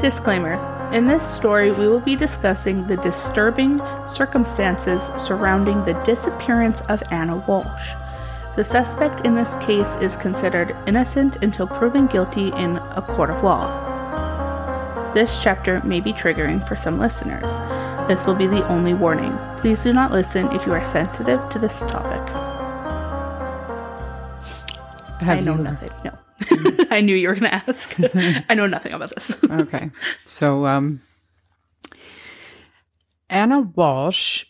Disclaimer In this story, we will be discussing the disturbing circumstances surrounding the disappearance of Ana Walshe. The suspect in this case is considered innocent until proven guilty in a court of law. This chapter may be triggering for some listeners. This will be the only warning. Please do not listen if you are sensitive to this topic. Have I know you- nothing. No. I knew you were going to ask. I know nothing about this. okay. So, um, Ana Walshe,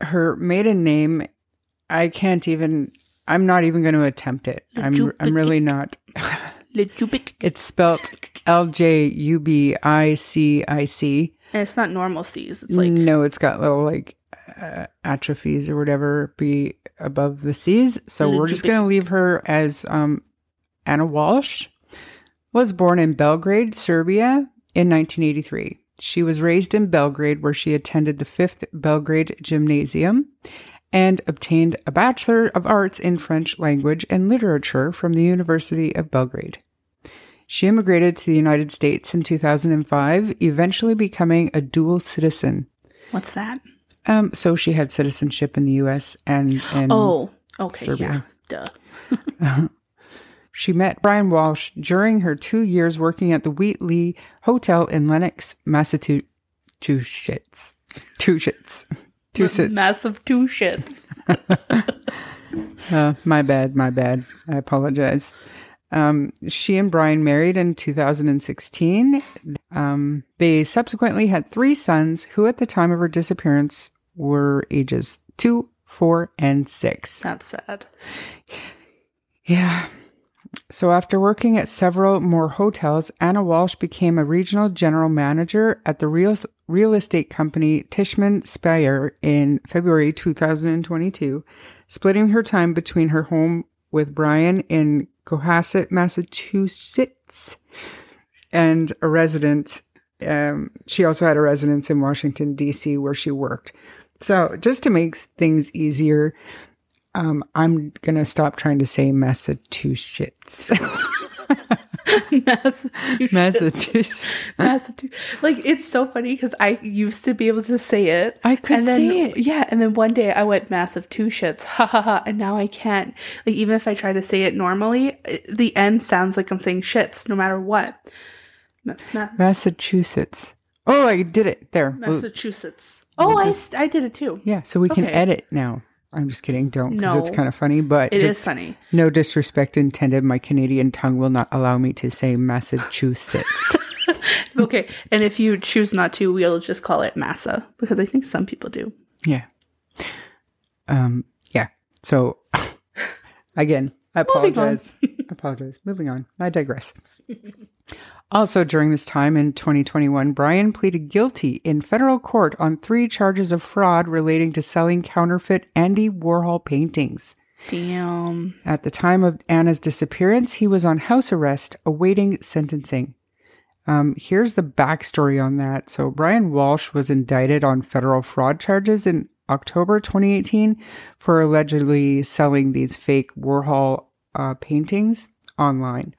her maiden name, I can't even, I'm not even going to attempt it. I'm, I'm really not. It's spelled L J U B I C I C. And it's not normal C's. It's like no, it's got little like uh, atrophies or whatever be above the C's. So we're just going to leave her as um, Ana Walshe. Was born in Belgrade, Serbia in 1983. She was raised in Belgrade, where she attended the Fifth Belgrade Gymnasium and obtained a Bachelor of Arts in French Language and Literature from the University of Belgrade. She immigrated to the United States in 2005, eventually becoming a dual citizen. what's that? Um, so she had citizenship in the U.S. and and Oh, okay. Serbia. Yeah. Duh. she met Brian Walshe during her two years working at the Wheatleigh Hotel in Lenox, Massachusetts. Two shits, two shits. Massive two shits. Uh, my bad, my bad. I apologize. Um, she and Brian married in 2016. Um, they subsequently had three sons who, at the time of her disappearance, were ages two, four, and six. That's sad. Yeah. So after working at several more hotels, Ana Walshe became a regional general manager at the real, real estate company Tishman Speyer in February 2022, splitting her time between her home with Brian in Cohasset, Massachusetts, and a resident. Um, she also had a residence in Washington, D.C., where she worked. So just to make things easier, um, I'm gonna stop trying to say Massachusetts. Massachusetts. Massachusetts. Massachusetts. Like it's so funny because I used to be able to say it. I could then, say it. Yeah, and then one day I went massive two shits, ha ha ha, and now I can't. Like even if I try to say it normally, the end sounds like I'm saying shits, no matter what. Ma- ma- Massachusetts. Oh, I did it there. Massachusetts. Oh, I I did it too. yeah, so we can edit now. I'm just kidding. Don't because it's kind of funny, but It is funny. no disrespect intended. My Canadian tongue will not allow me to say Massachusetts. Okay, and if you choose not to, we'll just call it massa because I think some people do. yeah. Um. Yeah. So again, I apologize. I apologize. Moving on. I digress. Also, during this time in 2021, Brian pleaded guilty in federal court on three charges of fraud relating to selling counterfeit Andy Warhol paintings. Damn. At the time of Ana's disappearance, he was on house arrest awaiting sentencing. Um, here's the backstory on that. So, Brian Walshe was indicted on federal fraud charges in October 2018 for allegedly selling these fake Warhol uh, paintings online.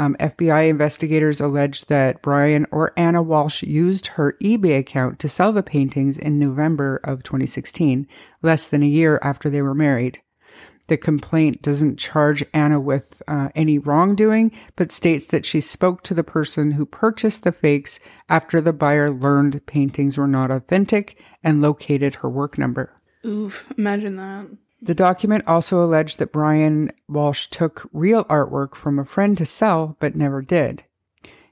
Um, FBI investigators alleged that Brian or Ana Walshe used her eBay account to sell the paintings in November of 2016, less than a year after they were married. The complaint doesn't charge Ana with uh, any wrongdoing, but states that she spoke to the person who purchased the fakes after the buyer learned paintings were not authentic and located her work number. Oof. Imagine that. The document also alleged that Brian Walshe took real artwork from a friend to sell, but never did.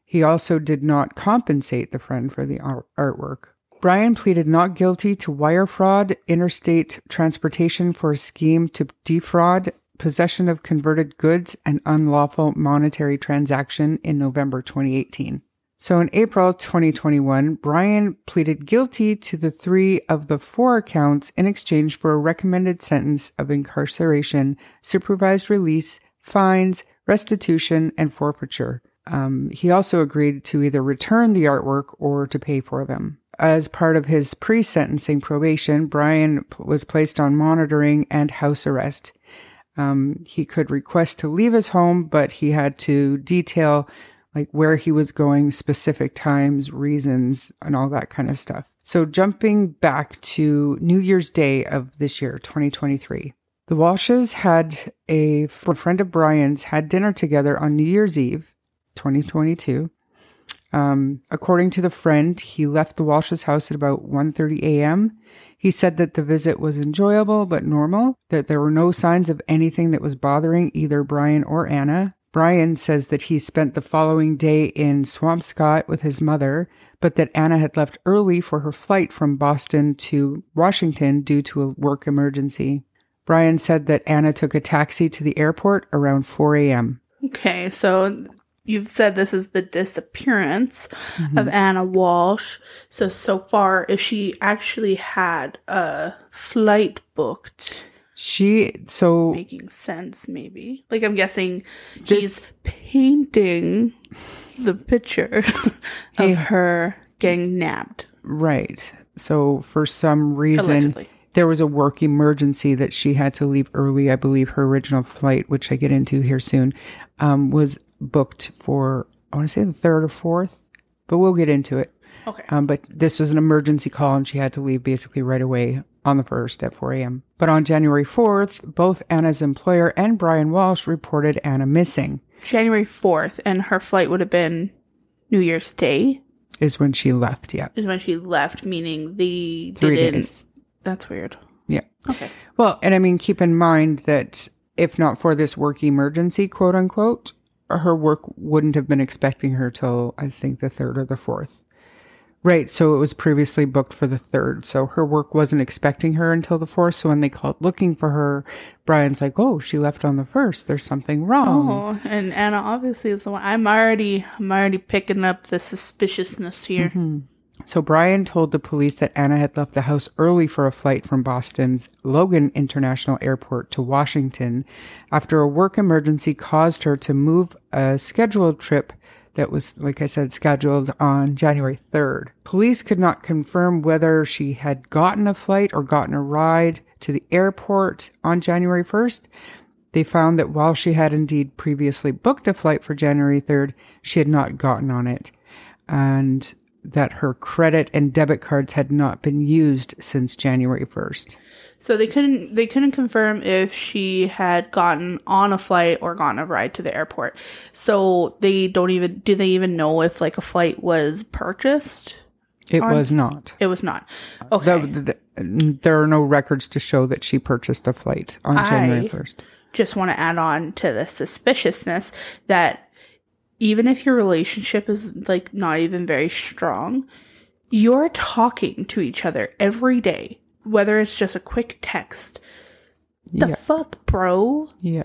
He also did not compensate the friend for the art- artwork. Brian pleaded not guilty to wire fraud, interstate transportation for a scheme to defraud, possession of converted goods, and unlawful monetary transaction in November 2018. So in April 2021, Brian pleaded guilty to the three of the four counts in exchange for a recommended sentence of incarceration, supervised release, fines, restitution, and forfeiture. Um, he also agreed to either return the artwork or to pay for them. As part of his pre sentencing probation, Brian was placed on monitoring and house arrest. Um, he could request to leave his home, but he had to detail like where he was going, specific times, reasons, and all that kind of stuff. So, jumping back to New Year's Day of this year, 2023, the Walshes had a friend of Brian's had dinner together on New Year's Eve, 2022. Um, according to the friend, he left the Walshe's house at about 1:30 a.m. He said that the visit was enjoyable but normal, that there were no signs of anything that was bothering either Brian or Ana. Brian says that he spent the following day in Swampscott with his mother, but that Ana had left early for her flight from Boston to Washington due to a work emergency. Brian said that Ana took a taxi to the airport around 4 a.m. Okay, so you've said this is the disappearance mm-hmm. of Ana Walshe. So so far, if she actually had a flight booked, she so making sense. Maybe like I'm guessing this, he's painting the picture of her getting nabbed. Right. So for some reason. Allegedly there was a work emergency that she had to leave early. I believe her original flight, which I get into here soon, um, was booked for, I want to say the third or fourth, but we'll get into it. Okay. Um, but this was an emergency call and she had to leave basically right away on the 1st at 4 a.m. But on January 4th, both Ana's employer and Brian Walshe reported Ana missing. January 4th, and her flight would have been New Year's Day? Is when she left, yeah. Is when she left, meaning the Three didn't. Days. That's weird. Yeah. Okay. Well, and I mean, keep in mind that if not for this work emergency, quote unquote, her work wouldn't have been expecting her till I think the third or the fourth. Right. So it was previously booked for the third. So her work wasn't expecting her until the fourth. So when they called looking for her, Brian's like, "Oh, she left on the first. There's something wrong." Oh, and Ana obviously is the one. I'm already, I'm already picking up the suspiciousness here. Mm-hmm. So Brian told the police that Ana had left the house early for a flight from Boston's Logan International Airport to Washington after a work emergency caused her to move a scheduled trip that was, like I said, scheduled on January 3rd. Police could not confirm whether she had gotten a flight or gotten a ride to the airport on January 1st. They found that while she had indeed previously booked a flight for January 3rd, she had not gotten on it. And that her credit and debit cards had not been used since January 1st. So they couldn't they couldn't confirm if she had gotten on a flight or gotten a ride to the airport. So they don't even do they even know if like a flight was purchased? It on? was not. It was not. Okay. The, the, the, there are no records to show that she purchased a flight on January 1st. Just want to add on to the suspiciousness that even if your relationship is like not even very strong, you're talking to each other every day, whether it's just a quick text. The yeah. fuck, bro? Yeah.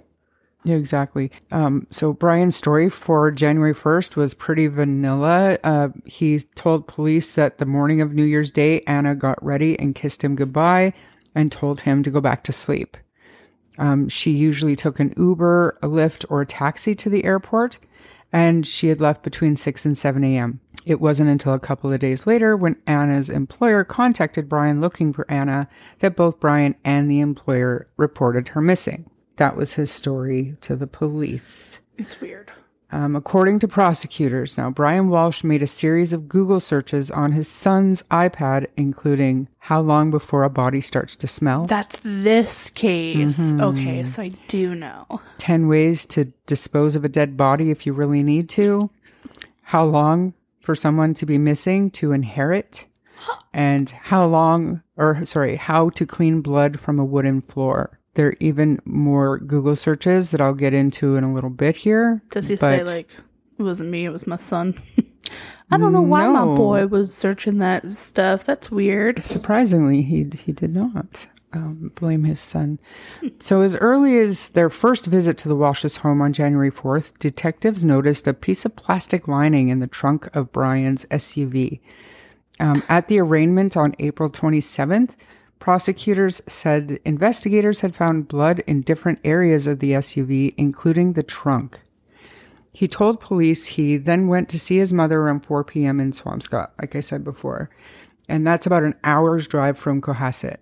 Yeah, exactly. Um, so Brian's story for January 1st was pretty vanilla. Uh, he told police that the morning of New Year's Day, Ana got ready and kissed him goodbye and told him to go back to sleep. Um, she usually took an Uber, a Lyft, or a taxi to the airport and she had left between 6 and 7 a.m. It wasn't until a couple of days later, when Ana's employer contacted Brian looking for Ana, that both Brian and the employer reported her missing. That was his story to the police. It's weird. Um, according to prosecutors, now Brian Walshe made a series of Google searches on his son's iPad, including how long before a body starts to smell. That's this case. Mm-hmm. Okay, so I do know. 10 ways to dispose of a dead body if you really need to. How long for someone to be missing to inherit. And how long, or sorry, how to clean blood from a wooden floor. There are even more Google searches that I'll get into in a little bit here. Does he say like it wasn't me, it was my son? I don't know why no. my boy was searching that stuff. That's weird. Surprisingly, he he did not um, blame his son. so as early as their first visit to the Walshe's home on January 4th, detectives noticed a piece of plastic lining in the trunk of Brian's SUV. Um, at the arraignment on April 27th, Prosecutors said investigators had found blood in different areas of the SUV, including the trunk. He told police he then went to see his mother around 4 p.m. in Swampscott, like I said before, and that's about an hour's drive from Cohasset.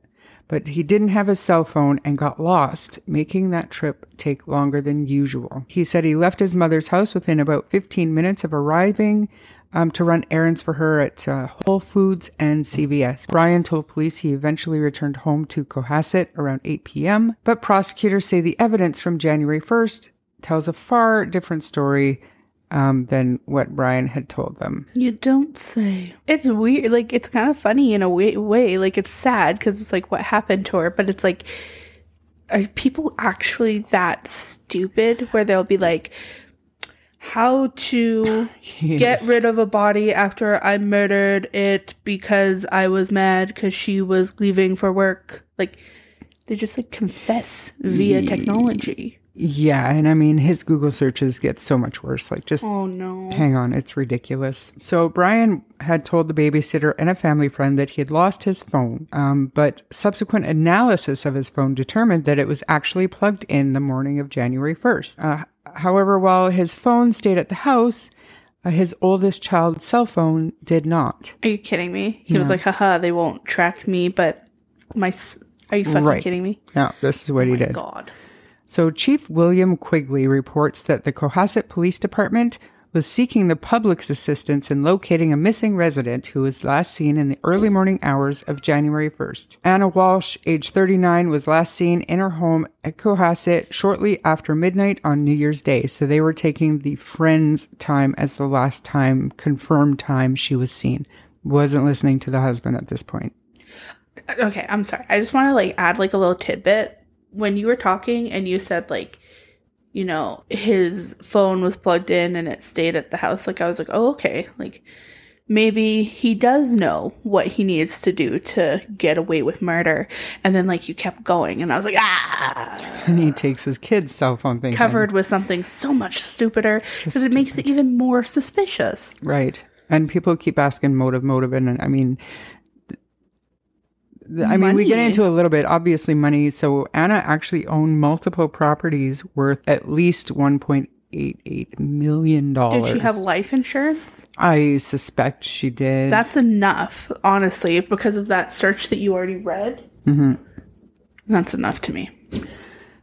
But he didn't have his cell phone and got lost, making that trip take longer than usual. He said he left his mother's house within about 15 minutes of arriving um, to run errands for her at uh, Whole Foods and CVS. Brian told police he eventually returned home to Cohasset around 8 p.m., but prosecutors say the evidence from January 1st tells a far different story um, than what Brian had told them. You don't say. It's weird. Like, it's kind of funny in a way. way. Like, it's sad because it's like what happened to her, but it's like, are people actually that stupid where they'll be like, how to Yes. get rid of a body after I murdered it because I was mad because she was leaving for work? Like, they just like confess via technology. Yeah, and I mean, his Google searches get so much worse. Like, just Oh no. Hang on, it's ridiculous. So Brian had told the babysitter and a family friend that he had lost his phone, um, but subsequent analysis of his phone determined that it was actually plugged in the morning of January 1st. Uh, however, while his phone stayed at the house, uh, his oldest child's cell phone did not. Are you kidding me? He was like, haha, they won't track me, but my. s- Are you fucking Right. kidding me? No, this is what he did. God. So, Chief William Quigley reports that the Cohasset Police Department was seeking the public's assistance in locating a missing resident who was last seen in the early morning hours of January 1st. Ana Walshe, age 39, was last seen in her home at Cohasset shortly after midnight on New Year's Day. So, they were taking the friend's time as the last time, confirmed time she was seen. Wasn't listening to the husband at this point. Okay, I'm sorry. I just want to like add like a little tidbit. When you were talking and you said like, you know, his phone was plugged in and it stayed at the house, like I was like, oh, okay. Like maybe he does know what he needs to do to get away with murder. And then like you kept going and I was like, ah, And he takes his kid's cell phone thing. covered with something so much stupider because it makes it even more suspicious. Right. And people keep asking motive, motive. And I mean, I mean, we get into a little bit, obviously, money. So Ana actually owned multiple properties worth at least $1.88 million. Did she have life insurance? I suspect she did. That's enough, honestly, because of that search that you already read. Mm-hmm. That's enough to me.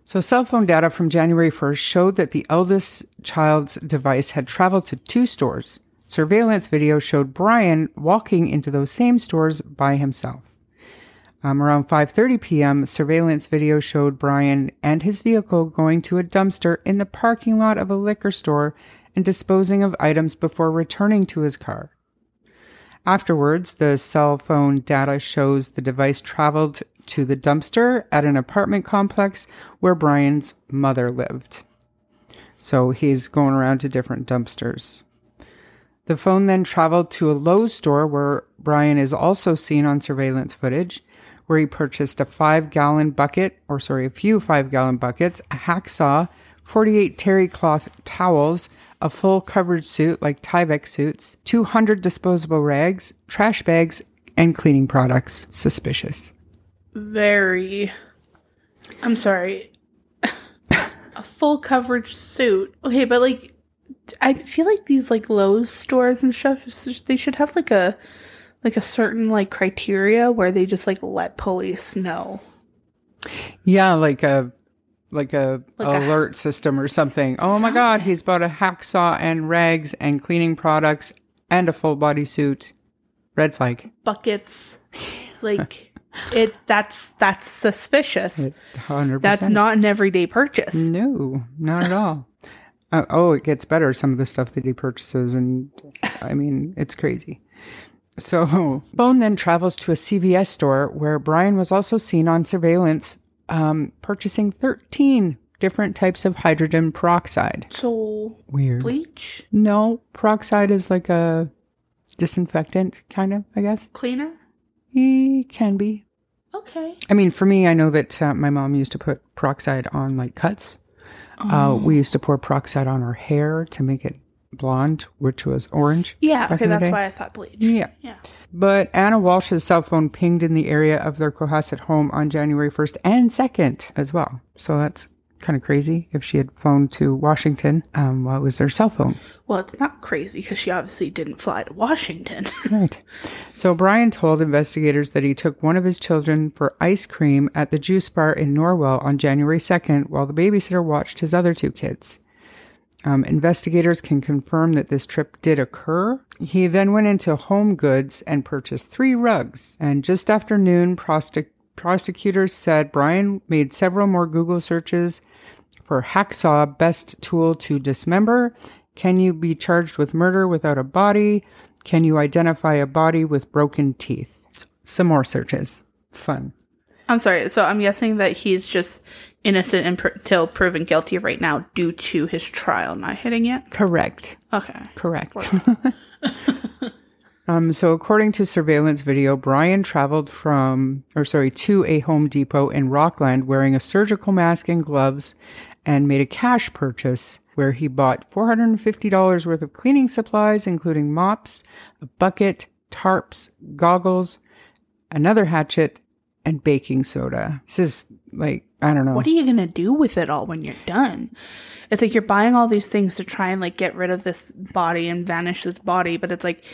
So, cell phone data from January 1st showed that the eldest child's device had traveled to two stores. Surveillance video showed Brian walking into those same stores by himself. Um, around 5:30 p.m., surveillance video showed Brian and his vehicle going to a dumpster in the parking lot of a liquor store and disposing of items before returning to his car. Afterwards, the cell phone data shows the device traveled to the dumpster at an apartment complex where Brian's mother lived. So he's going around to different dumpsters. The phone then traveled to a Lowe's store where Brian is also seen on surveillance footage, where he purchased a five gallon bucket, or sorry, a few five gallon buckets, a hacksaw, 48 terry cloth towels, a full coverage suit like Tyvek suits, 200 disposable rags, trash bags, and cleaning products. Suspicious. Very. I'm sorry. a full coverage suit. Okay, but like, I feel like these like Lowe's stores and stuff, they should have like a like a certain like criteria where they just like let police know. Yeah, like a like a Like a- alert system or something. Oh my god, he's bought a hacksaw and rags and cleaning products and a full body suit. Red flag. Buckets, like it. That's that's suspicious. 100%. That's not an everyday purchase. No, not at all. Uh, oh, it gets better. Some of the stuff that he purchases, and I mean, it's crazy. So, Bone then travels to a CVS store where Brian was also seen on surveillance um, purchasing 13 different types of hydrogen peroxide. So Weird. bleach No, peroxide is like a disinfectant, kind of, I guess. cleaner. It can be. Okay. I mean, for me, I know that uh, my mom used to put peroxide on like cuts. Uh, we used to pour peroxide on our hair to make it blonde, which was orange. Yeah. Okay. That's why I thought bleach. Yeah. Yeah. But Ana Walshe's cell phone pinged in the area of their Cohasset home on January 1st and 2nd as well. So that's kind of crazy if she had flown to Washington. Um, what was her cell phone? Well, it's not crazy because she obviously didn't fly to Washington. Right. So Brian told investigators that he took one of his children for ice cream at the juice bar in Norwell on January 2nd while the babysitter watched his other two kids. Um, investigators can confirm that this trip did occur. He then went into Home Goods and purchased three rugs. And just after noon, prosec- prosecutors said Brian made several more Google searches for hacksaw, best tool to dismember. Can you be charged with murder without a body? Can you identify a body with broken teeth? Some more searches. Fun. I'm sorry. So I'm guessing that he's just innocent until proven guilty right now due to his trial not hitting yet. Correct. Okay. Correct. um, so, according to surveillance video, Brian traveled from, or sorry, to a Home Depot in Rockland wearing a surgical mask and gloves and made a cash purchase where he bought $450 worth of cleaning supplies, including mops, a bucket, tarps, goggles, another hatchet, and baking soda. This is like, I don't know. What are you going to do with it all when you're done? It's like you're buying all these things to try and like get rid of this body and vanish this body, but it's like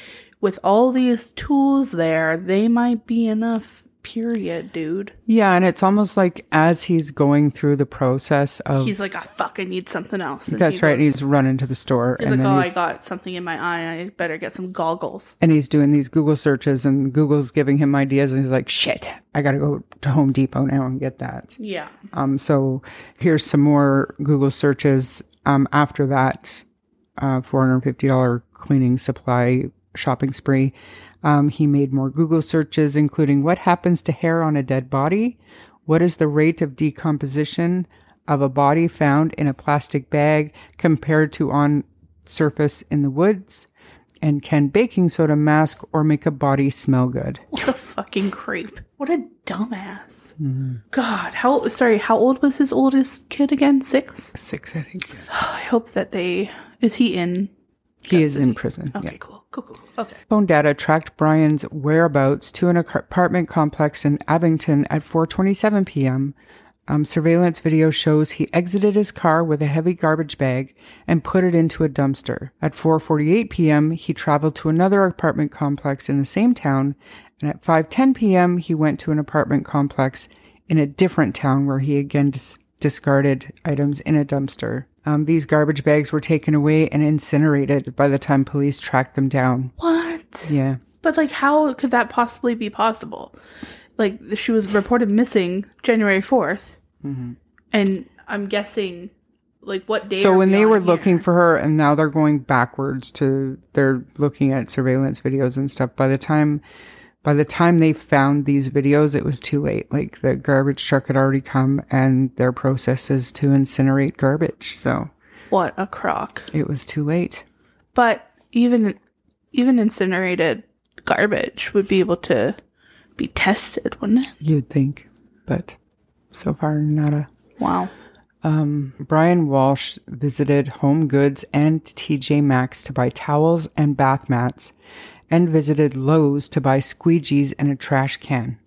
with all these tools there, they might be enough period, dude. Yeah, and it's almost like as he's going through the process of He's like, I fucking need something else. And That's he right. goes- He's running to the store He's and like, then oh, he's, I got something in my eye. I better get some goggles. and he's doing these Google searches and Google's giving him ideas and he's like, shit, I gotta go to Home Depot now and get that. Yeah. Um, so here's some more Google searches. Um, after that, uh, $450 cleaning supply shopping spree. Um, he made more Google searches, including what happens to hair on a dead body? What is the rate of decomposition of a body found in a plastic bag compared to on surface in the woods? And can baking soda mask or make a body smell good? What a fucking creep. What a dumbass. God, how sorry, how old was his oldest kid again? Six? Six, I think. I hope that they is he in He is in prison. Okay, yeah. cool. Cool, cool. Okay. Phone data tracked Brian's whereabouts to an apartment complex in Abington at 4:27 p.m. Um, surveillance video shows he exited his car with a heavy garbage bag and put it into a dumpster. At 4:48 p.m., he traveled to another apartment complex in the same town, and at 5:10 p.m., he went to an apartment complex in a different town where he again dis- discarded items in a dumpster. Um, these garbage bags were taken away and incinerated by the time police tracked them down. What? Yeah. But like how could that possibly be possible? Like she was reported missing January 4th. And I'm guessing like what day So when we they were here? looking for her and now they're going backwards to they're looking at surveillance videos and stuff. By the time by the time they found these videos, it was too late. Like the garbage truck had already come and their process is to incinerate garbage. So what a crock. it was too late. But even even incinerated garbage would be able to be tested, wouldn't it? You'd think. But so far not a Wow. Um, Brian Walshe visited Home Goods and TJ Maxx to buy towels and bath mats, and visited Lowe's to buy squeegees and a trash can.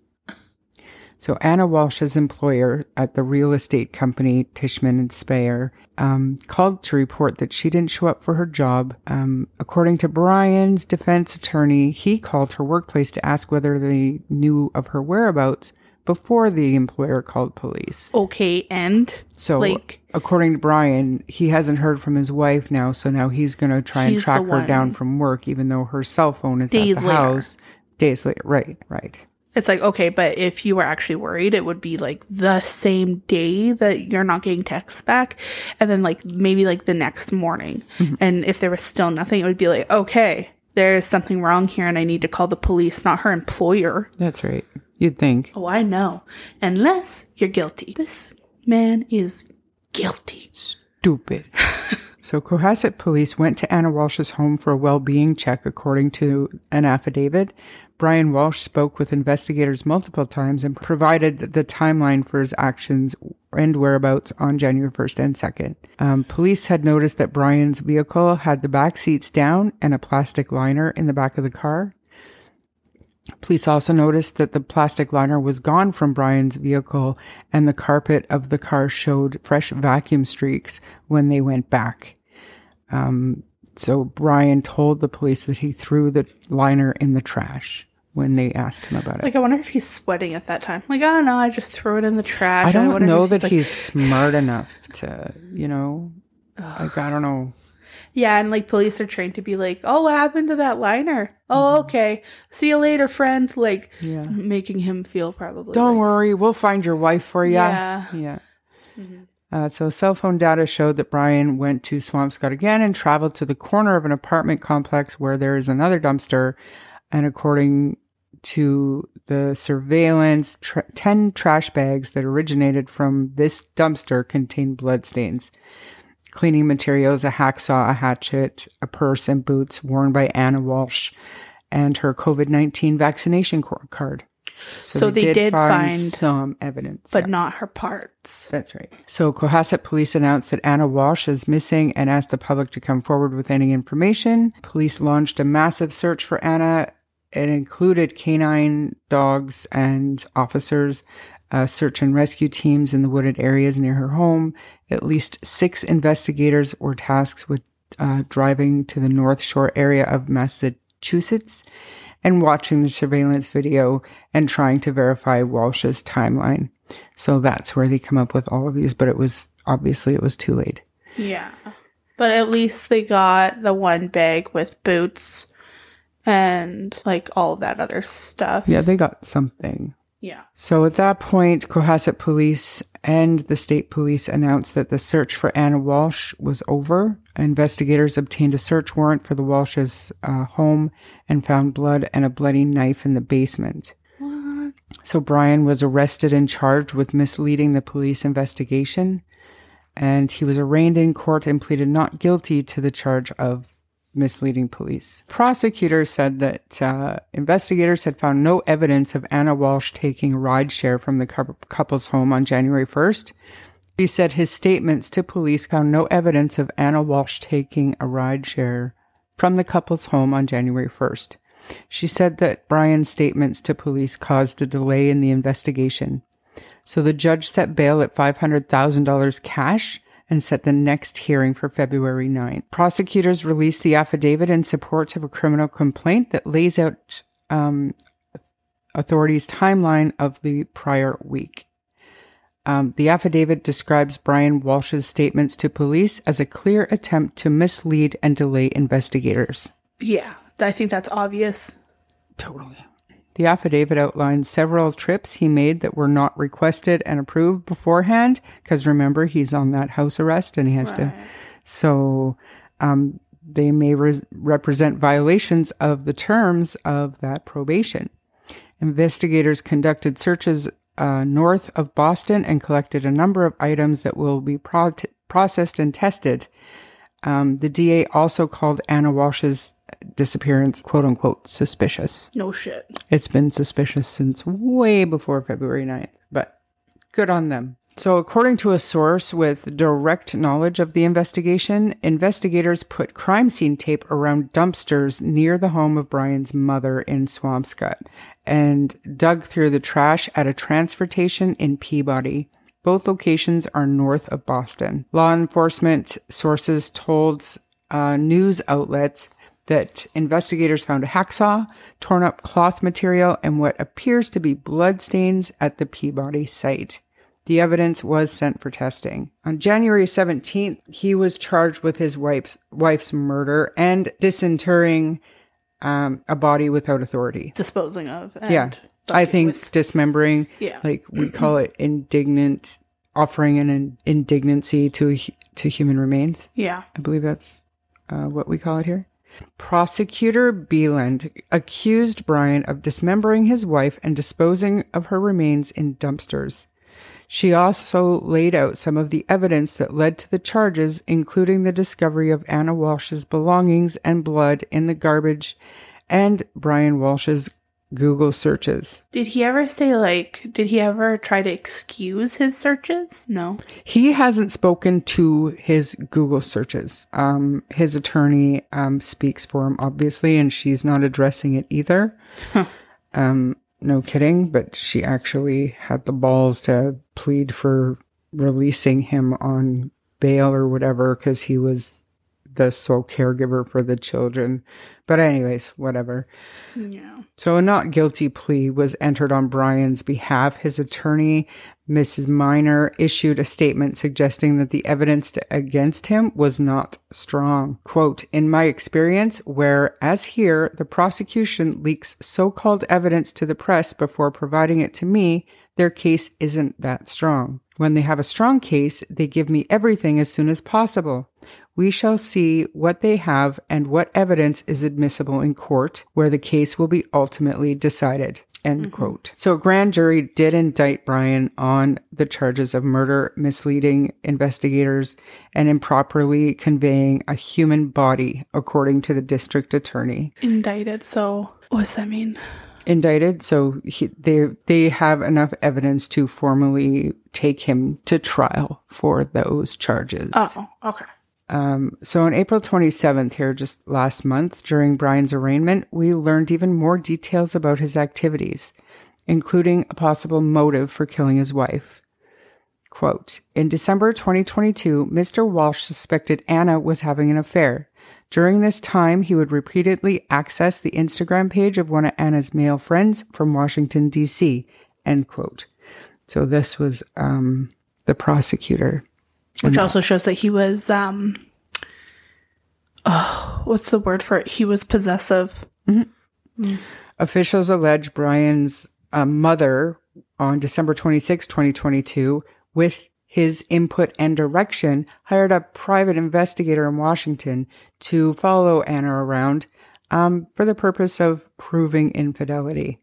So Ana Walshe's employer at the real estate company Tishman and Speyer um, called to report that she didn't show up for her job. Um, according to Brian's defense attorney, he called her workplace to ask whether they knew of her whereabouts before the employer called police. Okay, and So, like according to Brian, he hasn't heard from his wife now, so now he's going to try and track her down from work, even though her cell phone is Days at the later. house. Days later, right, right. It's like, okay, but if you were actually worried, it would be like the same day that you're not getting texts back. And then like maybe like the next morning. Mm-hmm. And if there was still nothing, it would be like, okay, there's something wrong here and I need to call the police, not her employer. That's right. You'd think. Oh, I know. Unless you're guilty. This man is guilty. Stupid. so, Cohasset police went to Ana Walshe's home for a well being check, according to an affidavit. Brian Walshe spoke with investigators multiple times and provided the timeline for his actions and whereabouts on January 1st and 2nd. Um, police had noticed that Brian's vehicle had the back seats down and a plastic liner in the back of the car. Police also noticed that the plastic liner was gone from Brian's vehicle and the carpet of the car showed fresh vacuum streaks when they went back. Um, so Brian told the police that he threw the liner in the trash when they asked him about it. Like, I wonder if he's sweating at that time. Like, oh no, I just threw it in the trash. I don't wonder know if that like- he's smart enough to, you know, like, I don't know. Yeah, and like police are trained to be like, oh, what happened to that liner? Oh, okay. See you later, friend. Like, Mm-hmm. Yeah. making him feel probably. Don't like, worry, we'll find your wife for you. Yeah. Yeah. Mhm. Uh, so, cell phone data showed that Brian went to Swampscott again and traveled to the corner of an apartment complex where there is another dumpster. And according to the surveillance, tr 10 trash bags that originated from this dumpster contained bloodstains. Cleaning materials, a hacksaw, a hatchet, a purse, and boots worn by Ana Walshe, and her COVID 19 vaccination card. So they did find- some evidence. But yeah. not her parts. That's right. So Cohasset police announced that Ana Walshe is missing and asked the public to come forward with any information. Police launched a massive search for Ana. It included canine dogs and officers, uh, search and rescue teams in the wooded areas near her home. At least six investigators were tasked with uh, driving to the North Shore area of Massachusetts and watching the surveillance video and trying to verify Walshe's timeline. So that's where they come up with all of these, but it was obviously it was too late. Yeah. But at least they got the one bag with boots and like all that other stuff. Yeah, they got something. Yeah. So at that point, Cohasset police and the state police announced that the search for Ana Walshe was over. Investigators obtained a search warrant for the Walshe's uh, home and found blood and a bloody knife in the basement. What? So Brian was arrested and charged with misleading the police investigation, and he was arraigned in court and pleaded not guilty to the charge of misleading police. Prosecutors said that uh, investigators had found no evidence of Ana Walshe taking a ride share from the couple's home on January 1st. He said his statements to police found no evidence of Ana Walshe taking a ride share from the couple's home on January 1st. She said that Brian's statements to police caused a delay in the investigation. So the judge set bail at $500,000 cash and set the next hearing for February 9th. Prosecutors released the affidavit in support of a criminal complaint that lays out um, authorities' timeline of the prior week. Um, the affidavit describes Brian Walshe's statements to police as a clear attempt to mislead and delay investigators. Yeah. I think that's obvious. Totally. The affidavit outlines several trips he made that were not requested and approved beforehand. Because remember, he's on that house arrest and he has to. So um, they may re- represent violations of the terms of that probation. Investigators conducted searches uh, north of Boston and collected a number of items that will be pro- processed and tested. Um, the DA also called Ana Walshe's disappearance, quote unquote, suspicious. No shit. It's been suspicious since way before February 9th, but good on them. So, according to a source with direct knowledge of the investigation, investigators put crime scene tape around dumpsters near the home of Brian's mother in Swampscott and dug through the trash at a transfer station in Peabody. Both locations are north of Boston. Law enforcement sources told uh, news outlets that investigators found a hacksaw, torn up cloth material, and what appears to be bloodstains at the Peabody site. The evidence was sent for testing. On January 17th, he was charged with his wife's, wife's murder and disinterring um, a body without authority. Disposing of. And yeah. I think with- dismembering, Yeah. like we call it indignant, offering an indignancy to, to human remains. yeah. I believe that's uh, what we call it here. Prosecutor Beland accused Brian of dismembering his wife and disposing of her remains in dumpsters. She also laid out some of the evidence that led to the charges, including the discovery of Ana Walshe's belongings and blood in the garbage and Brian Walshe's Google searches. Did he ever say, like, did he ever try to excuse his searches? No. He hasn't spoken to his Google searches. Um, his attorney um, speaks for him, obviously, and she's not addressing it either. Huh. Um, no kidding, but she actually had the balls to plead for releasing him on bail or whatever because he was the sole caregiver for the children. But, anyways, whatever. Yeah. So, a not guilty plea was entered on Brian's behalf. His attorney, Mrs. Miner, issued a statement suggesting that the evidence against him was not strong. Quote, In my experience, where, as here, the prosecution leaks so called evidence to the press before providing it to me, their case isn't that strong. When they have a strong case, they give me everything as soon as possible. We shall see what they have and what evidence is admissible in court, where the case will be ultimately decided. End mm-hmm. quote. So, a grand jury did indict Brian on the charges of murder, misleading investigators, and improperly conveying a human body, according to the district attorney. Indicted. So, what does that mean? Indicted, so he, they they have enough evidence to formally take him to trial for those charges. Oh, okay. Um, so on April 27th, here just last month, during Brian's arraignment, we learned even more details about his activities, including a possible motive for killing his wife. Quote In December 2022, Mr. Walshe suspected Ana was having an affair. During this time, he would repeatedly access the Instagram page of one of Ana's male friends from Washington, D.C. End quote. So this was um, the prosecutor. Which also shows that he was, um, oh, what's the word for it? He was possessive. Officials allege Brian's uh, mother on December 26, 2022, with his input and direction, hired a private investigator in Washington to follow Ana around um, for the purpose of proving infidelity.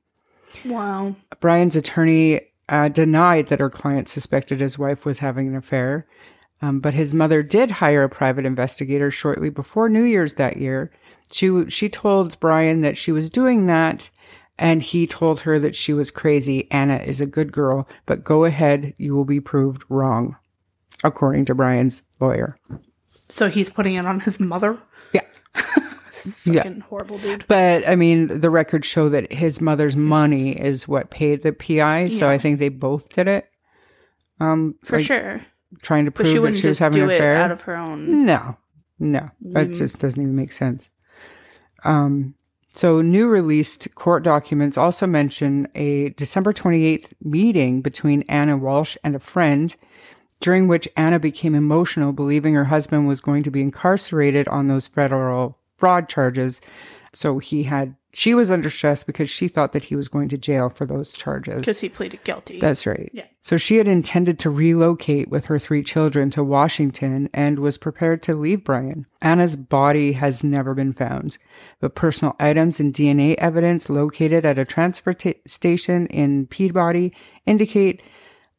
Wow. Brian's attorney uh, denied that her client suspected his wife was having an affair, um, but his mother did hire a private investigator shortly before New Year's that year. She she told Brian that she was doing that, and he told her that she was crazy. Ana is a good girl, but go ahead, you will be proved wrong, according to Brian's lawyer. So he's putting it on his mother? Yeah. Yeah. Horrible dude. But I mean, the records show that his mother's money is what paid the PI. So I think they both did it. Um, For like, sure. Trying to But she prove that she was having an affair. out of her own. No, no, that Mm. just doesn't even make sense. Um, so new released court documents also mention a December 28th meeting between Ana Walshe and a friend, during which Ana became emotional, believing her husband was going to be incarcerated on those federal fraud charges. So he had, she was under stress because she thought that he was going to jail for those charges. Because he pleaded guilty. That's right. Yeah. So she had intended to relocate with her three children to Washington and was prepared to leave Brian. Ana's body has never been found, but personal items and DNA evidence located at a transfer ta- station in Peabody indicate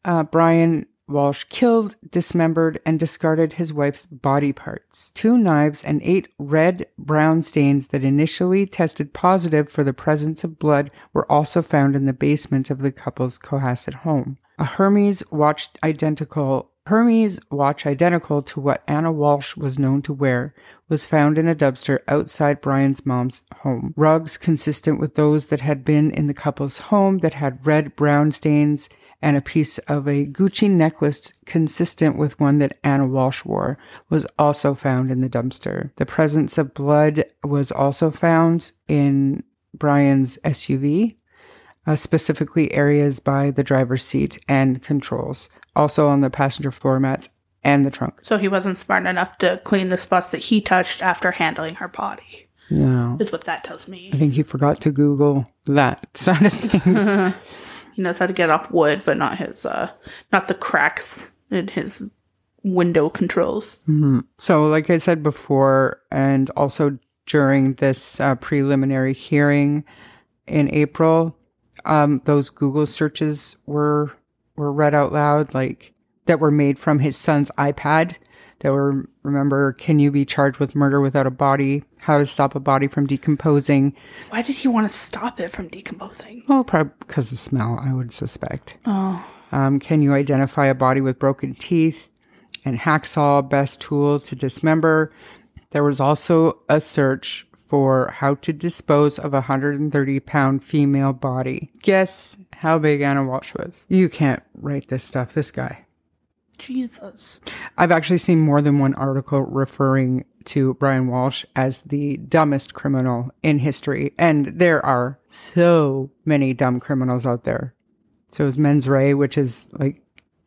uh, Brian Walshe killed, dismembered, and discarded his wife's body parts. Two knives and eight red brown stains that initially tested positive for the presence of blood were also found in the basement of the couple's Cohasset home. A Hermes watch identical Hermes watch identical to what Ana Walshe was known to wear was found in a dumpster outside Brian's mom's home. Rugs consistent with those that had been in the couple's home that had red brown stains and a piece of a Gucci necklace consistent with one that Ana Walshe wore was also found in the dumpster. The presence of blood was also found in Brian's SUV, uh, specifically areas by the driver's seat and controls, also on the passenger floor mats and the trunk. so he wasn't smart enough to clean the spots that he touched after handling her body. No. Is what that tells me. I think he forgot to Google that side of things. He knows how to get off wood, but not his uh not the cracks in his window controls. So, like I said before, and also during this uh, preliminary hearing in April, um, those Google searches were were read out loud, like that were made from his son's iPad. That were remember, can you be charged with murder without a body? How to stop a body from decomposing? Why did he want to stop it from decomposing? Well, probably because of smell, I would suspect. Oh. Um, can you identify a body with broken teeth? And hacksaw, best tool to dismember. There was also a search for how to dispose of a 130 pound female body. Guess how big Ana Walshe was? You can't write this stuff, this guy. Jesus. I've actually seen more than one article referring to Brian Walshe as the dumbest criminal in history. And there are so many dumb criminals out there. So is mens rea, which is like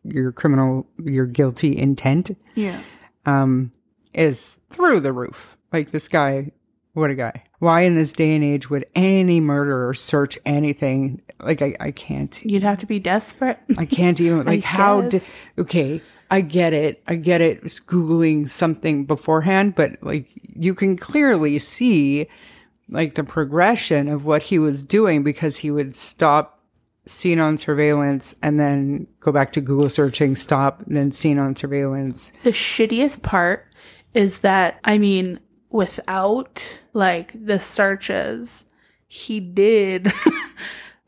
your criminal, your guilty intent, Yeah. um, is through the roof. Like this guy, what a guy. Why in this day and age would any murderer search anything? Like I, I can't You'd have to be desperate. I can't even like how guess. okay, I get it. I get it. It's Googling something beforehand, but like you can clearly see like the progression of what he was doing because he would stop seen on surveillance and then go back to Google searching, stop, and then seen on surveillance. The shittiest part is that, I mean, without like the searches, he did,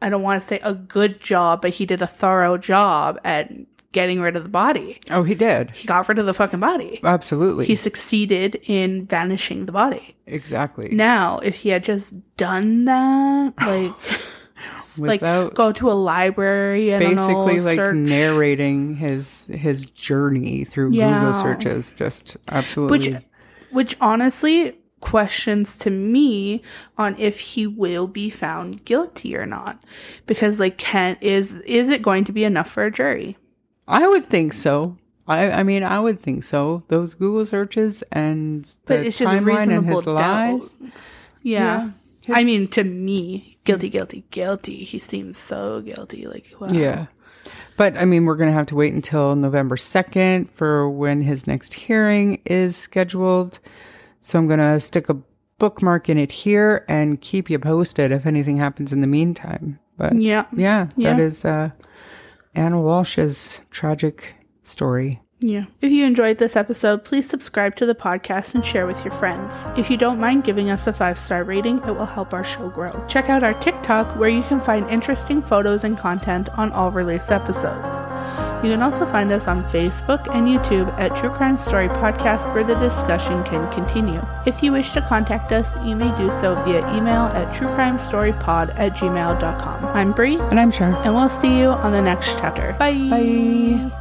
I don't want to say a good job, but he did a thorough job at getting rid of the body. Oh, he did. He got rid of the fucking body. Absolutely. He succeeded in vanishing the body. exactly. Now, if he had just done that, like, like go to a library and basically like search, narrating his his journey through Yeah. Google searches just absolutely which which honestly questions to me on if he will be found guilty or not because like can is is it going to be enough for a jury I would think so. I, I mean, I would think so. Those Google searches and the but it's just timeline and his doubt lies. yeah, His- i mean to me guilty guilty guilty he seems so guilty like wow. yeah. But I mean, we're going to have to wait until November 2nd for when his next hearing is scheduled. So I'm going to stick a bookmark in it here and keep you posted if anything happens in the meantime. But yeah yeah, Yeah. that is uh, Ana Walshe's tragic story. Yeah. If you enjoyed this episode, please subscribe to the podcast and share with your friends. If you don't mind giving us a five star rating, it will help our show grow. Check out our TikTok where you can find interesting photos and content on all released episodes. You can also find us on Facebook and YouTube at True Crime Story Podcast where the discussion can continue. If you wish to contact us, you may do so via email at truecrimestorypod at gmail.com. I'm Bree, And I'm Char. and we'll see you on the next chapter. Bye. Bye.